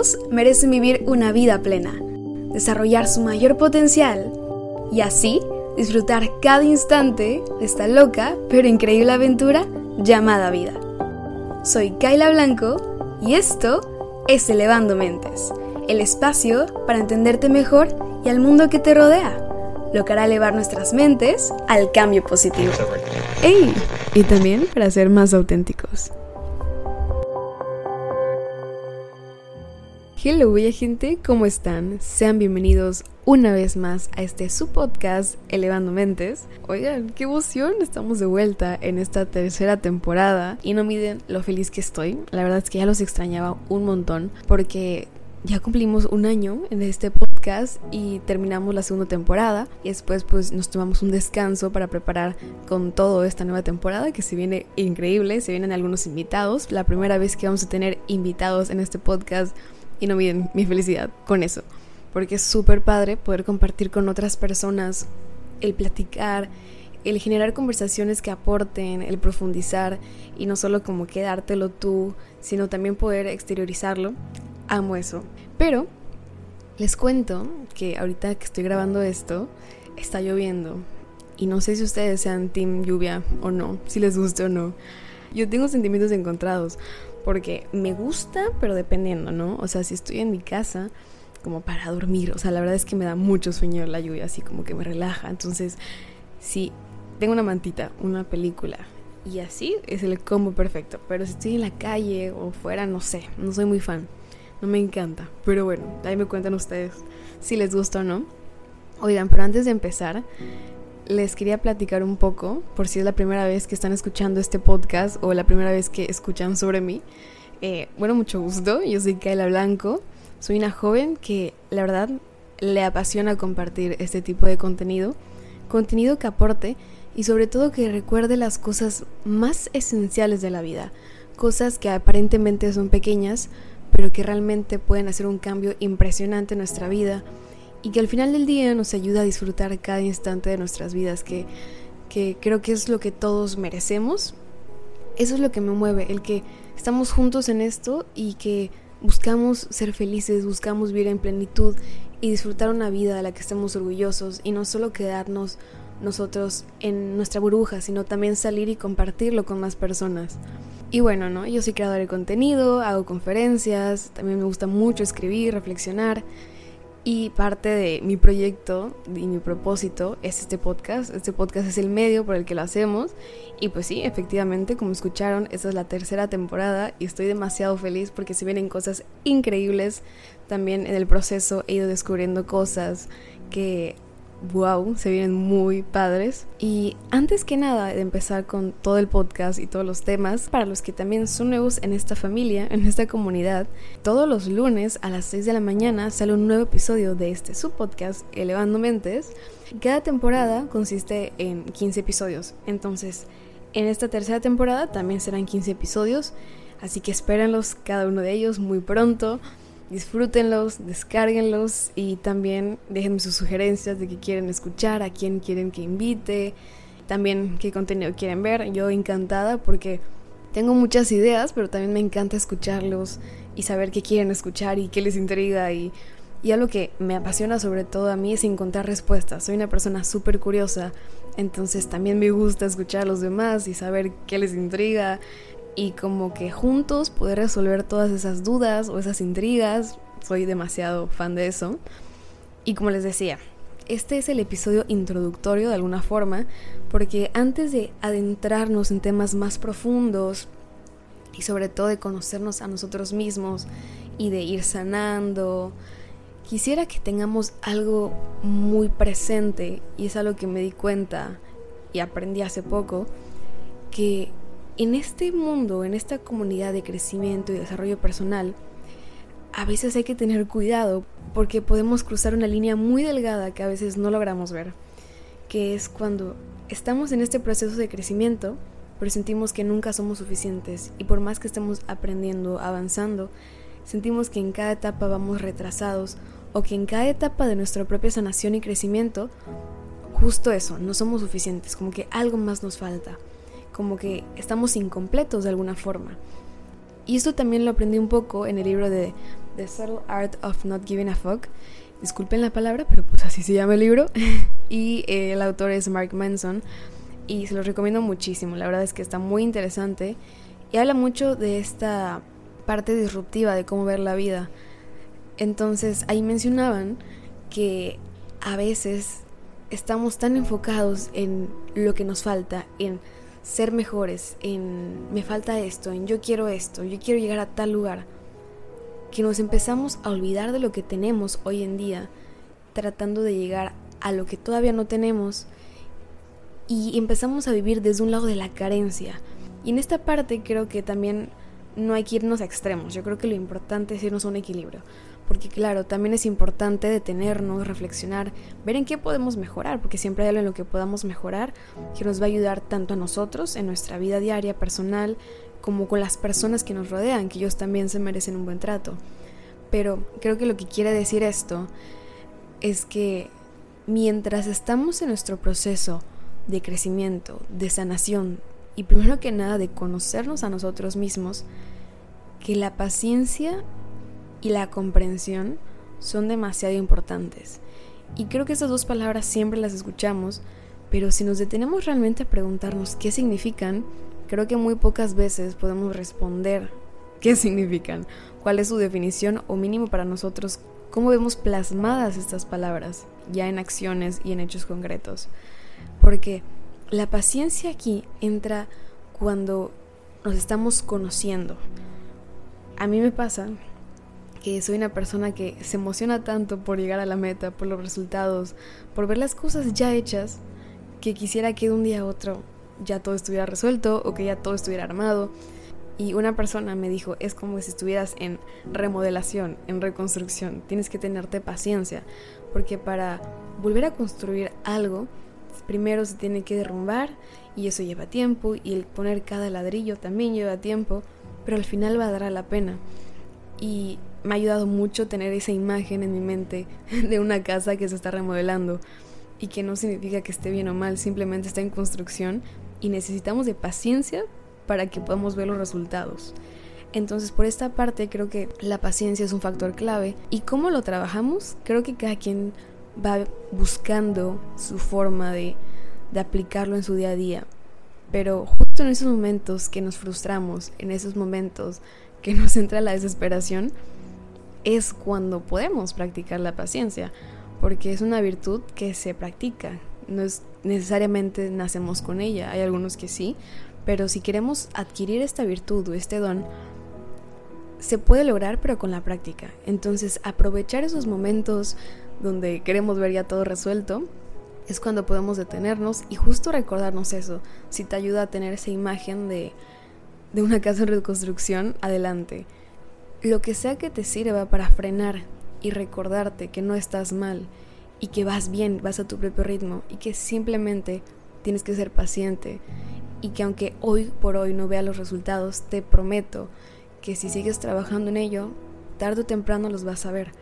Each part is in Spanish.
Todos merecen vivir una vida plena, desarrollar su mayor potencial y así disfrutar cada instante de esta loca pero increíble aventura llamada vida. Soy Kaila Blanco y esto es Elevando Mentes, el espacio para entenderte mejor y al mundo que te rodea, lo que hará elevar nuestras mentes al cambio positivo. ¡Ey! Y también para ser más auténticos. Hello, bella gente, ¿cómo están? Sean bienvenidos una vez más a este su podcast Elevando Mentes. Oigan, qué emoción, estamos de vuelta en esta tercera temporada y no miden lo feliz que estoy. La verdad es que ya los extrañaba un montón porque ya cumplimos un año en este podcast y terminamos la segunda temporada y después pues nos tomamos un descanso para preparar con todo esta nueva temporada que se viene increíble, se vienen algunos invitados, la primera vez que vamos a tener invitados en este podcast y no miden mi felicidad con eso. Porque es súper padre poder compartir con otras personas, el platicar, el generar conversaciones que aporten, el profundizar y no solo como quedártelo tú, sino también poder exteriorizarlo. Amo eso. Pero les cuento que ahorita que estoy grabando esto, está lloviendo. Y no sé si ustedes sean team lluvia o no, si les guste o no. Yo tengo sentimientos encontrados porque me gusta, pero dependiendo, ¿no? O sea, si estoy en mi casa, como para dormir, o sea, la verdad es que me da mucho sueño la lluvia, así como que me relaja. Entonces, si tengo una mantita, una película y así es el combo perfecto. Pero si estoy en la calle o fuera, no sé, no soy muy fan. No me encanta. Pero bueno, ahí me cuentan ustedes si les gusta o no. Oigan, pero antes de empezar, les quería platicar un poco, por si es la primera vez que están escuchando este podcast o la primera vez que escuchan sobre mí. Eh, bueno, mucho gusto, yo soy Kayla Blanco, soy una joven que la verdad le apasiona compartir este tipo de contenido, contenido que aporte y sobre todo que recuerde las cosas más esenciales de la vida, cosas que aparentemente son pequeñas, pero que realmente pueden hacer un cambio impresionante en nuestra vida y que al final del día nos ayuda a disfrutar cada instante de nuestras vidas, que, que creo que es lo que todos merecemos. Eso es lo que me mueve, el que estamos juntos en esto y que buscamos ser felices, buscamos vivir en plenitud y disfrutar una vida de la que estemos orgullosos y no solo quedarnos nosotros en nuestra burbuja, sino también salir y compartirlo con más personas. Y bueno, ¿no? Yo soy creadora de contenido, hago conferencias, también me gusta mucho escribir, reflexionar y parte de mi proyecto y mi propósito es este podcast. Este podcast es el medio por el que lo hacemos. Y pues sí, efectivamente, como escucharon, esta es la tercera temporada y estoy demasiado feliz porque se vienen cosas increíbles. También en el proceso he ido descubriendo cosas que wow, se vienen muy padres. Y antes que nada de empezar con todo el podcast y todos los temas, para los que también son nuevos en esta familia, en esta comunidad, todos los lunes a las 6 de la mañana sale un nuevo episodio de este subpodcast, Elevando Mentes. Cada temporada consiste en 15 episodios. Entonces, en esta tercera temporada también serán 15 episodios. Así que espérenlos cada uno de ellos muy pronto disfrútenlos, descárguenlos y también déjenme sus sugerencias de qué quieren escuchar, a quién quieren que invite, también qué contenido quieren ver. Yo encantada porque tengo muchas ideas, pero también me encanta escucharlos y saber qué quieren escuchar y qué les intriga y, y algo que me apasiona sobre todo a mí es encontrar respuestas. Soy una persona súper curiosa, entonces también me gusta escuchar a los demás y saber qué les intriga y como que juntos poder resolver todas esas dudas o esas intrigas. Soy demasiado fan de eso. Y como les decía, este es el episodio introductorio de alguna forma, porque antes de adentrarnos en temas más profundos y sobre todo de conocernos a nosotros mismos y de ir sanando, quisiera que tengamos algo muy presente y es algo que me di cuenta y aprendí hace poco, que en este mundo, en esta comunidad de crecimiento y desarrollo personal, a veces hay que tener cuidado porque podemos cruzar una línea muy delgada que a veces no logramos ver, que es cuando estamos en este proceso de crecimiento, pero sentimos que nunca somos suficientes y por más que estemos aprendiendo, avanzando, sentimos que en cada etapa vamos retrasados o que en cada etapa de nuestra propia sanación y crecimiento, justo eso, no somos suficientes, como que algo más nos falta como que estamos incompletos de alguna forma. Y esto también lo aprendí un poco en el libro de The Subtle Art of Not Giving a Fuck. Disculpen la palabra, pero pues así se llama el libro. y eh, el autor es Mark Manson. Y se los recomiendo muchísimo. La verdad es que está muy interesante. Y habla mucho de esta parte disruptiva de cómo ver la vida. Entonces ahí mencionaban que a veces estamos tan enfocados en lo que nos falta, en ser mejores, en me falta esto, en yo quiero esto, yo quiero llegar a tal lugar, que nos empezamos a olvidar de lo que tenemos hoy en día, tratando de llegar a lo que todavía no tenemos y empezamos a vivir desde un lado de la carencia. Y en esta parte creo que también no hay que irnos a extremos, yo creo que lo importante es irnos a un equilibrio porque claro, también es importante detenernos, reflexionar, ver en qué podemos mejorar, porque siempre hay algo en lo que podamos mejorar que nos va a ayudar tanto a nosotros en nuestra vida diaria, personal, como con las personas que nos rodean, que ellos también se merecen un buen trato. Pero creo que lo que quiere decir esto es que mientras estamos en nuestro proceso de crecimiento, de sanación y primero que nada de conocernos a nosotros mismos, que la paciencia y la comprensión son demasiado importantes. Y creo que esas dos palabras siempre las escuchamos, pero si nos detenemos realmente a preguntarnos qué significan, creo que muy pocas veces podemos responder qué significan, cuál es su definición o mínimo para nosotros, cómo vemos plasmadas estas palabras, ya en acciones y en hechos concretos. Porque la paciencia aquí entra cuando nos estamos conociendo. A mí me pasa que soy una persona que se emociona tanto por llegar a la meta, por los resultados, por ver las cosas ya hechas, que quisiera que de un día a otro ya todo estuviera resuelto o que ya todo estuviera armado. Y una persona me dijo, es como si estuvieras en remodelación, en reconstrucción, tienes que tenerte paciencia, porque para volver a construir algo, primero se tiene que derrumbar y eso lleva tiempo y el poner cada ladrillo también lleva tiempo, pero al final va a dar la pena. Y me ha ayudado mucho tener esa imagen en mi mente de una casa que se está remodelando y que no significa que esté bien o mal, simplemente está en construcción y necesitamos de paciencia para que podamos ver los resultados. Entonces por esta parte creo que la paciencia es un factor clave y cómo lo trabajamos, creo que cada quien va buscando su forma de, de aplicarlo en su día a día. Pero justo en esos momentos que nos frustramos, en esos momentos que nos entra la desesperación, es cuando podemos practicar la paciencia, porque es una virtud que se practica, no es necesariamente nacemos con ella, hay algunos que sí, pero si queremos adquirir esta virtud o este don, se puede lograr pero con la práctica. Entonces aprovechar esos momentos donde queremos ver ya todo resuelto, es cuando podemos detenernos y justo recordarnos eso, si te ayuda a tener esa imagen de, de una casa en reconstrucción, adelante lo que sea que te sirva para frenar y recordarte que no estás mal y que vas bien, vas a tu propio ritmo y que simplemente tienes que ser paciente y que aunque hoy por hoy no vea los resultados, te prometo que si sigues trabajando en ello, tarde o temprano los vas a ver.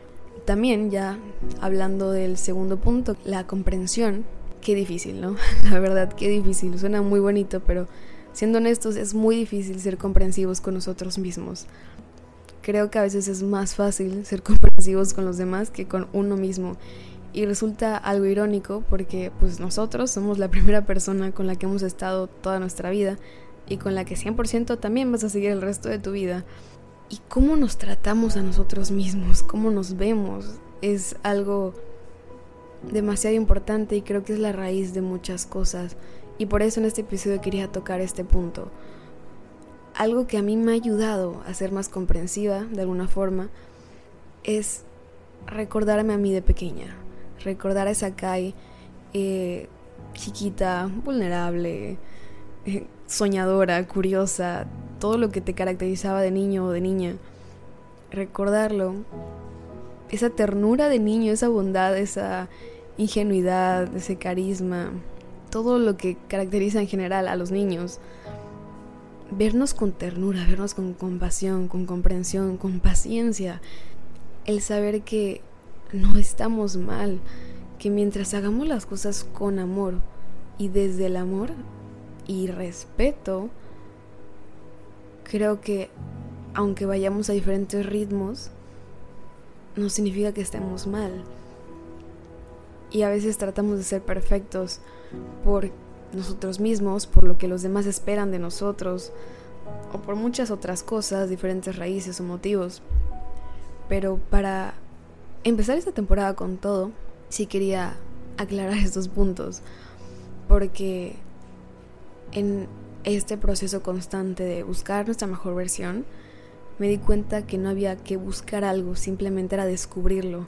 También ya hablando del segundo punto, la comprensión, qué difícil, ¿no? La verdad, qué difícil, suena muy bonito, pero siendo honestos es muy difícil ser comprensivos con nosotros mismos creo que a veces es más fácil ser comprensivos con los demás que con uno mismo. Y resulta algo irónico porque pues nosotros somos la primera persona con la que hemos estado toda nuestra vida y con la que 100% también vas a seguir el resto de tu vida. Y cómo nos tratamos a nosotros mismos, cómo nos vemos, es algo demasiado importante y creo que es la raíz de muchas cosas. Y por eso en este episodio quería tocar este punto algo que a mí me ha ayudado a ser más comprensiva de alguna forma es recordarme a mí de pequeña, recordar a esa Kai eh, chiquita, vulnerable, eh, soñadora, curiosa, todo lo que te caracterizaba de niño o de niña. Recordarlo, esa ternura de niño, esa bondad, esa ingenuidad, ese carisma, todo lo que caracteriza en general a los niños vernos con ternura, vernos con compasión, con comprensión, con paciencia, el saber que no estamos mal, que mientras hagamos las cosas con amor y desde el amor y respeto, creo que aunque vayamos a diferentes ritmos, no significa que estemos mal. Y a veces tratamos de ser perfectos por nosotros mismos, por lo que los demás esperan de nosotros, o por muchas otras cosas, diferentes raíces o motivos. Pero para empezar esta temporada con todo, sí quería aclarar estos puntos, porque en este proceso constante de buscar nuestra mejor versión, me di cuenta que no había que buscar algo, simplemente era descubrirlo,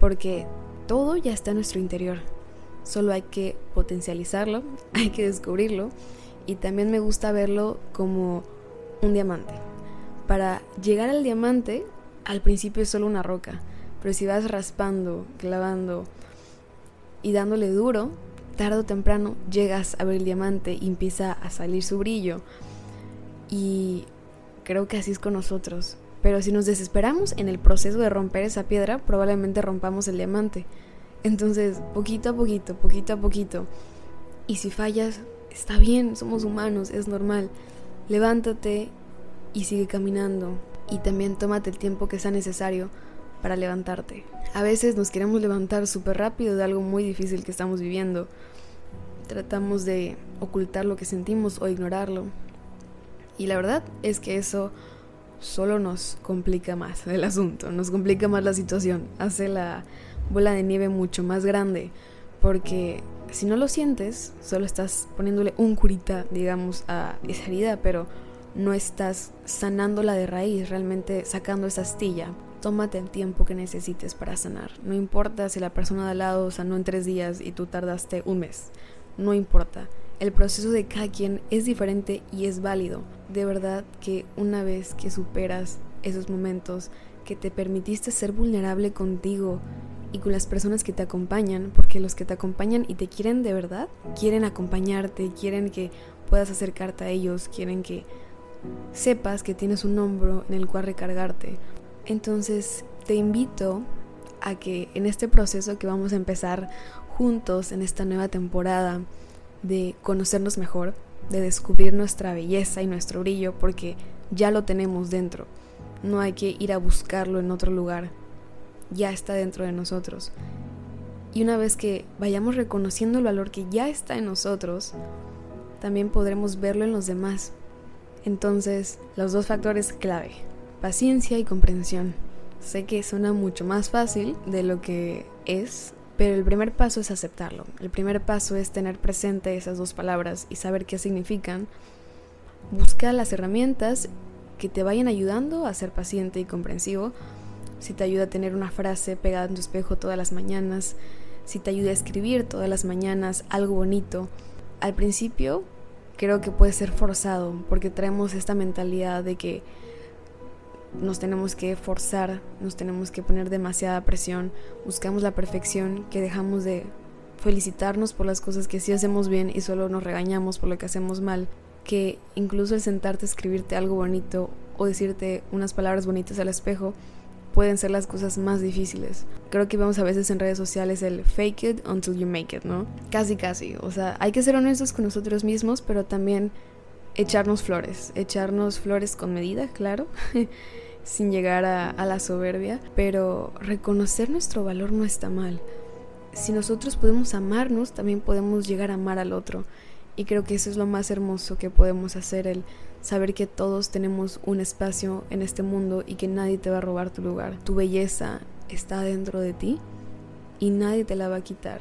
porque todo ya está en nuestro interior. Solo hay que potencializarlo, hay que descubrirlo y también me gusta verlo como un diamante. Para llegar al diamante, al principio es solo una roca, pero si vas raspando, clavando y dándole duro, tarde o temprano llegas a ver el diamante y empieza a salir su brillo. Y creo que así es con nosotros. Pero si nos desesperamos en el proceso de romper esa piedra, probablemente rompamos el diamante. Entonces, poquito a poquito, poquito a poquito. Y si fallas, está bien, somos humanos, es normal. Levántate y sigue caminando. Y también tómate el tiempo que sea necesario para levantarte. A veces nos queremos levantar súper rápido de algo muy difícil que estamos viviendo. Tratamos de ocultar lo que sentimos o ignorarlo. Y la verdad es que eso solo nos complica más el asunto, nos complica más la situación, hace la bola de nieve mucho más grande, porque si no lo sientes, solo estás poniéndole un curita, digamos, a esa herida, pero no estás sanándola de raíz, realmente sacando esa astilla. Tómate el tiempo que necesites para sanar. No importa si la persona de al lado sanó en tres días y tú tardaste un mes. No importa. El proceso de cada quien es diferente y es válido. De verdad que una vez que superas esos momentos, que te permitiste ser vulnerable contigo y con las personas que te acompañan, porque los que te acompañan y te quieren de verdad, quieren acompañarte, quieren que puedas acercarte a ellos, quieren que sepas que tienes un hombro en el cual recargarte. Entonces te invito a que en este proceso que vamos a empezar juntos en esta nueva temporada de conocernos mejor, de descubrir nuestra belleza y nuestro brillo, porque ya lo tenemos dentro. No hay que ir a buscarlo en otro lugar ya está dentro de nosotros. Y una vez que vayamos reconociendo el valor que ya está en nosotros, también podremos verlo en los demás. Entonces, los dos factores clave, paciencia y comprensión. Sé que suena mucho más fácil de lo que es, pero el primer paso es aceptarlo. El primer paso es tener presente esas dos palabras y saber qué significan. Buscar las herramientas que te vayan ayudando a ser paciente y comprensivo si te ayuda a tener una frase pegada en tu espejo todas las mañanas, si te ayuda a escribir todas las mañanas algo bonito. Al principio creo que puede ser forzado porque traemos esta mentalidad de que nos tenemos que forzar, nos tenemos que poner demasiada presión, buscamos la perfección que dejamos de felicitarnos por las cosas que sí hacemos bien y solo nos regañamos por lo que hacemos mal, que incluso el sentarte a escribirte algo bonito o decirte unas palabras bonitas al espejo pueden ser las cosas más difíciles. Creo que vemos a veces en redes sociales el fake it until you make it, ¿no? Casi, casi. O sea, hay que ser honestos con nosotros mismos, pero también echarnos flores. Echarnos flores con medida, claro. sin llegar a, a, la soberbia, pero reconocer nuestro valor no está mal. Si nosotros podemos amarnos, también podemos llegar a amar al otro. Y creo que eso es lo más hermoso que podemos hacer, el saber que todos tenemos un espacio en este mundo y que nadie te va a robar tu lugar. Tu belleza está dentro de ti y nadie te la va a quitar.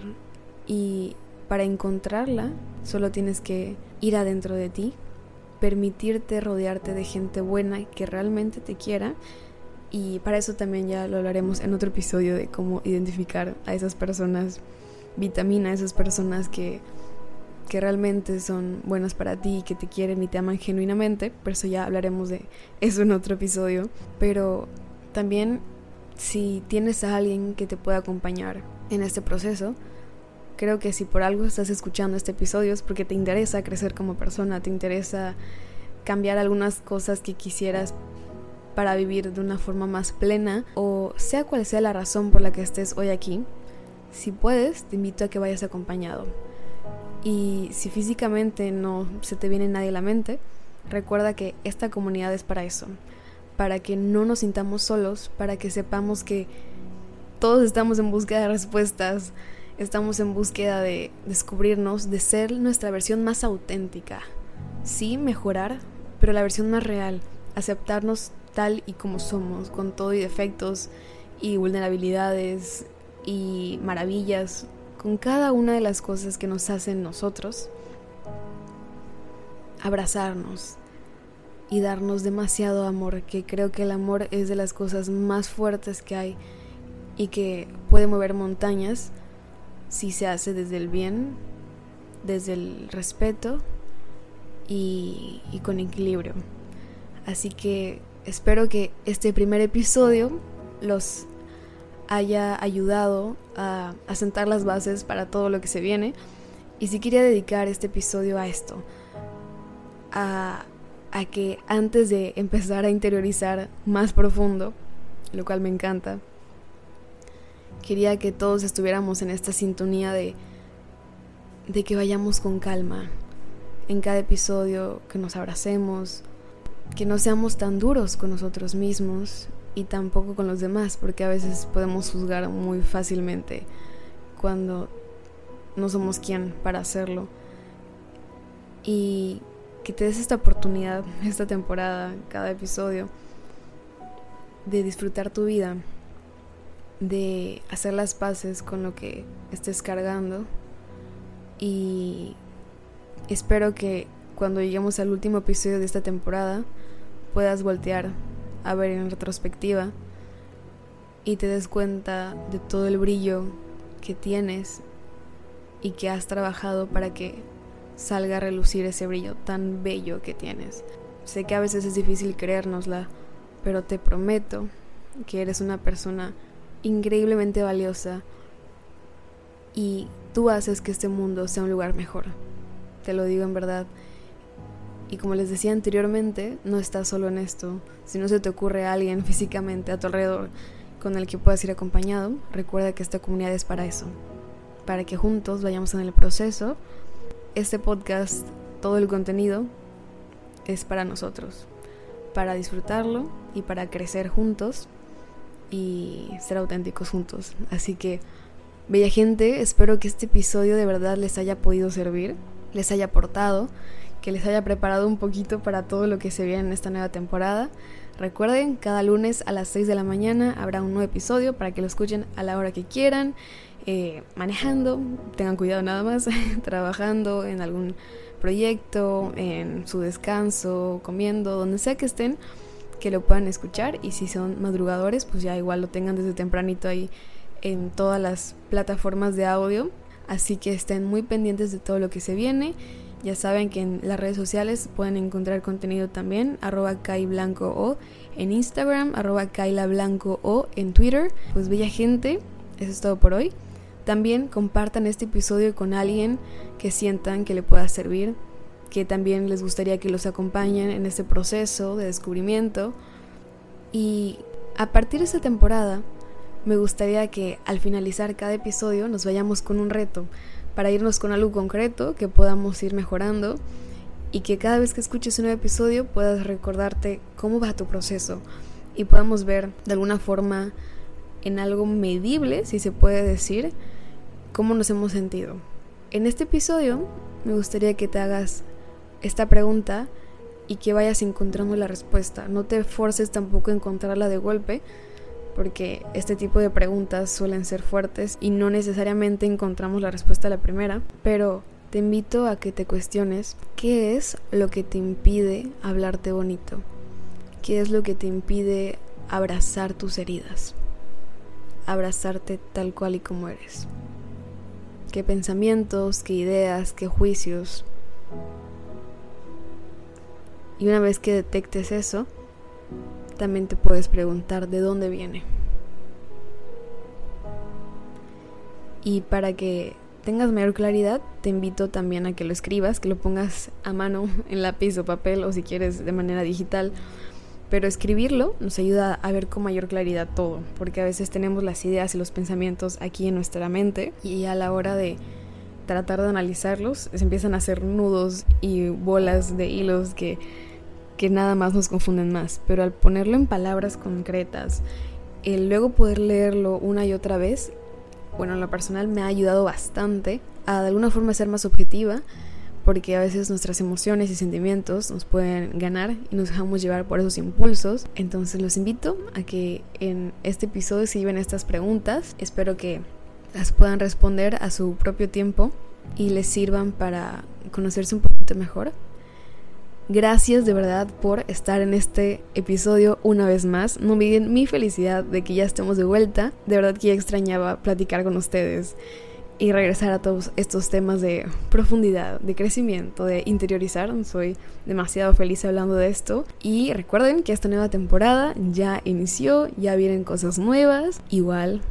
Y para encontrarla solo tienes que ir adentro de ti, permitirte rodearte de gente buena que realmente te quiera. Y para eso también ya lo hablaremos en otro episodio de cómo identificar a esas personas vitamina, esas personas que que realmente son buenas para ti, que te quieren y te aman genuinamente, por eso ya hablaremos de eso en otro episodio, pero también si tienes a alguien que te pueda acompañar en este proceso, creo que si por algo estás escuchando este episodio es porque te interesa crecer como persona, te interesa cambiar algunas cosas que quisieras para vivir de una forma más plena o sea cual sea la razón por la que estés hoy aquí, si puedes, te invito a que vayas acompañado. Y si físicamente no se te viene nadie a la mente, recuerda que esta comunidad es para eso, para que no nos sintamos solos, para que sepamos que todos estamos en búsqueda de respuestas, estamos en búsqueda de descubrirnos, de ser nuestra versión más auténtica. Sí, mejorar, pero la versión más real, aceptarnos tal y como somos, con todo y defectos y vulnerabilidades y maravillas, con cada una de las cosas que nos hacen nosotros, abrazarnos y darnos demasiado amor, que creo que el amor es de las cosas más fuertes que hay y que puede mover montañas si se hace desde el bien, desde el respeto y, con equilibrio. Así que espero que este primer episodio los haya ayudado a, sentar las bases para todo lo que se viene. Y si quería dedicar este episodio a esto, a, a que antes de empezar a interiorizar más profundo, lo cual me encanta, Quería que todos estuviéramos en esta sintonía de, de que vayamos con calma en cada episodio, que nos abracemos, que no seamos tan duros con nosotros mismos y tampoco con los demás, porque a veces podemos juzgar muy fácilmente cuando no somos quien para hacerlo. Y que te des esta oportunidad, esta temporada, cada episodio, de disfrutar tu vida de hacer las paces con lo que estés cargando y espero que cuando lleguemos al último episodio de esta temporada puedas voltear a ver en retrospectiva y te des cuenta de todo el brillo que tienes y que has trabajado para que salga a relucir ese brillo tan bello que tienes. Sé que a veces es difícil creérnosla, pero te prometo que eres una persona increíblemente valiosa y tú haces que este mundo sea un lugar mejor. Te lo digo en verdad. Y como les decía anteriormente, no estás solo en esto. Si no se te ocurre alguien físicamente a tu alrededor con el que puedas ir acompañado, recuerda que esta comunidad es para eso. Para que juntos vayamos en el proceso. Este podcast, todo el contenido, es para nosotros. Para disfrutarlo y para crecer juntos y ser auténticos juntos. Así que, bella gente, espero que este episodio de verdad les haya podido servir, les haya aportado, que les haya preparado un poquito para todo lo que se viene en esta nueva temporada. Recuerden, cada lunes a las 6 de la mañana habrá un nuevo episodio para que lo escuchen a la hora que quieran, eh, manejando, tengan cuidado nada más, trabajando en algún proyecto, en su descanso, comiendo, donde sea que estén que lo puedan escuchar. Y si son madrugadores pues ya igual lo tengan desde tempranito ahí en todas las plataformas de audio. Así que estén muy pendientes de todo lo que se viene ya saben que en las redes sociales pueden encontrar contenido también arroba Blanco o en Instagram arroba Kaila Blanco o en Twitter. Pues bella gente eso es todo por hoy. También compartan este episodio con alguien que sientan que le pueda servir que también les gustaría que los acompañen en este proceso de descubrimiento. Y a partir de esta temporada, me gustaría que al finalizar cada episodio nos vayamos con un reto, para irnos con algo concreto que podamos ir mejorando y que cada vez que escuches un nuevo episodio puedas recordarte cómo va tu proceso y podamos ver de alguna forma en algo medible, si se puede decir, cómo nos hemos sentido. En este episodio me gustaría que te hagas esta pregunta y que vayas encontrando la respuesta. No te forces tampoco a encontrarla de golpe, porque este tipo de preguntas suelen ser fuertes y no necesariamente encontramos la respuesta a la primera, pero te invito a que te cuestiones qué es lo que te impide hablarte bonito, qué es lo que te impide abrazar tus heridas, abrazarte tal cual y como eres. ¿Qué pensamientos, qué ideas, qué juicios y una vez que detectes eso, también te puedes preguntar de dónde viene. Y para que tengas mayor claridad, te invito también a que lo escribas, que lo pongas a mano en lápiz o papel o si quieres de manera digital. Pero escribirlo nos ayuda a ver con mayor claridad todo, porque a veces tenemos las ideas y los pensamientos aquí en nuestra mente y a la hora de tratar de analizarlos se empiezan a hacer nudos y bolas de hilos que que nada más nos confunden más, pero al ponerlo en palabras concretas el luego poder leerlo una y otra vez, bueno, en lo personal me ha ayudado bastante a de alguna forma ser más objetiva, porque a veces nuestras emociones y sentimientos nos pueden ganar y nos dejamos llevar por esos impulsos. Entonces los invito a que en este episodio se lleven estas preguntas. Espero que las puedan responder a su propio tiempo y les sirvan para conocerse un poquito mejor. Gracias de verdad por estar en este episodio una vez más. No olviden mi felicidad de que ya estemos de vuelta. De verdad que extrañaba platicar con ustedes y regresar a todos estos temas de profundidad, de crecimiento, de interiorizar. Soy demasiado feliz hablando de esto. Y recuerden que esta nueva temporada ya inició, ya vienen cosas nuevas. Igual,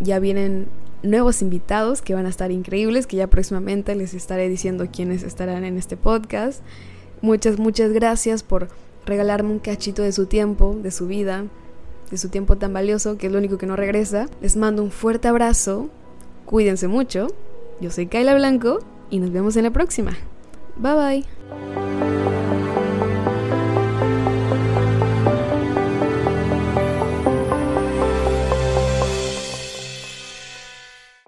ya vienen nuevos invitados que van a estar increíbles, que ya próximamente les estaré diciendo quiénes estarán en este podcast. Muchas, muchas gracias por regalarme un cachito de su tiempo, de su vida, de su tiempo tan valioso, que es lo único que no regresa. Les mando un fuerte abrazo, cuídense mucho. Yo soy Kaila Blanco y nos vemos en la próxima. Bye bye.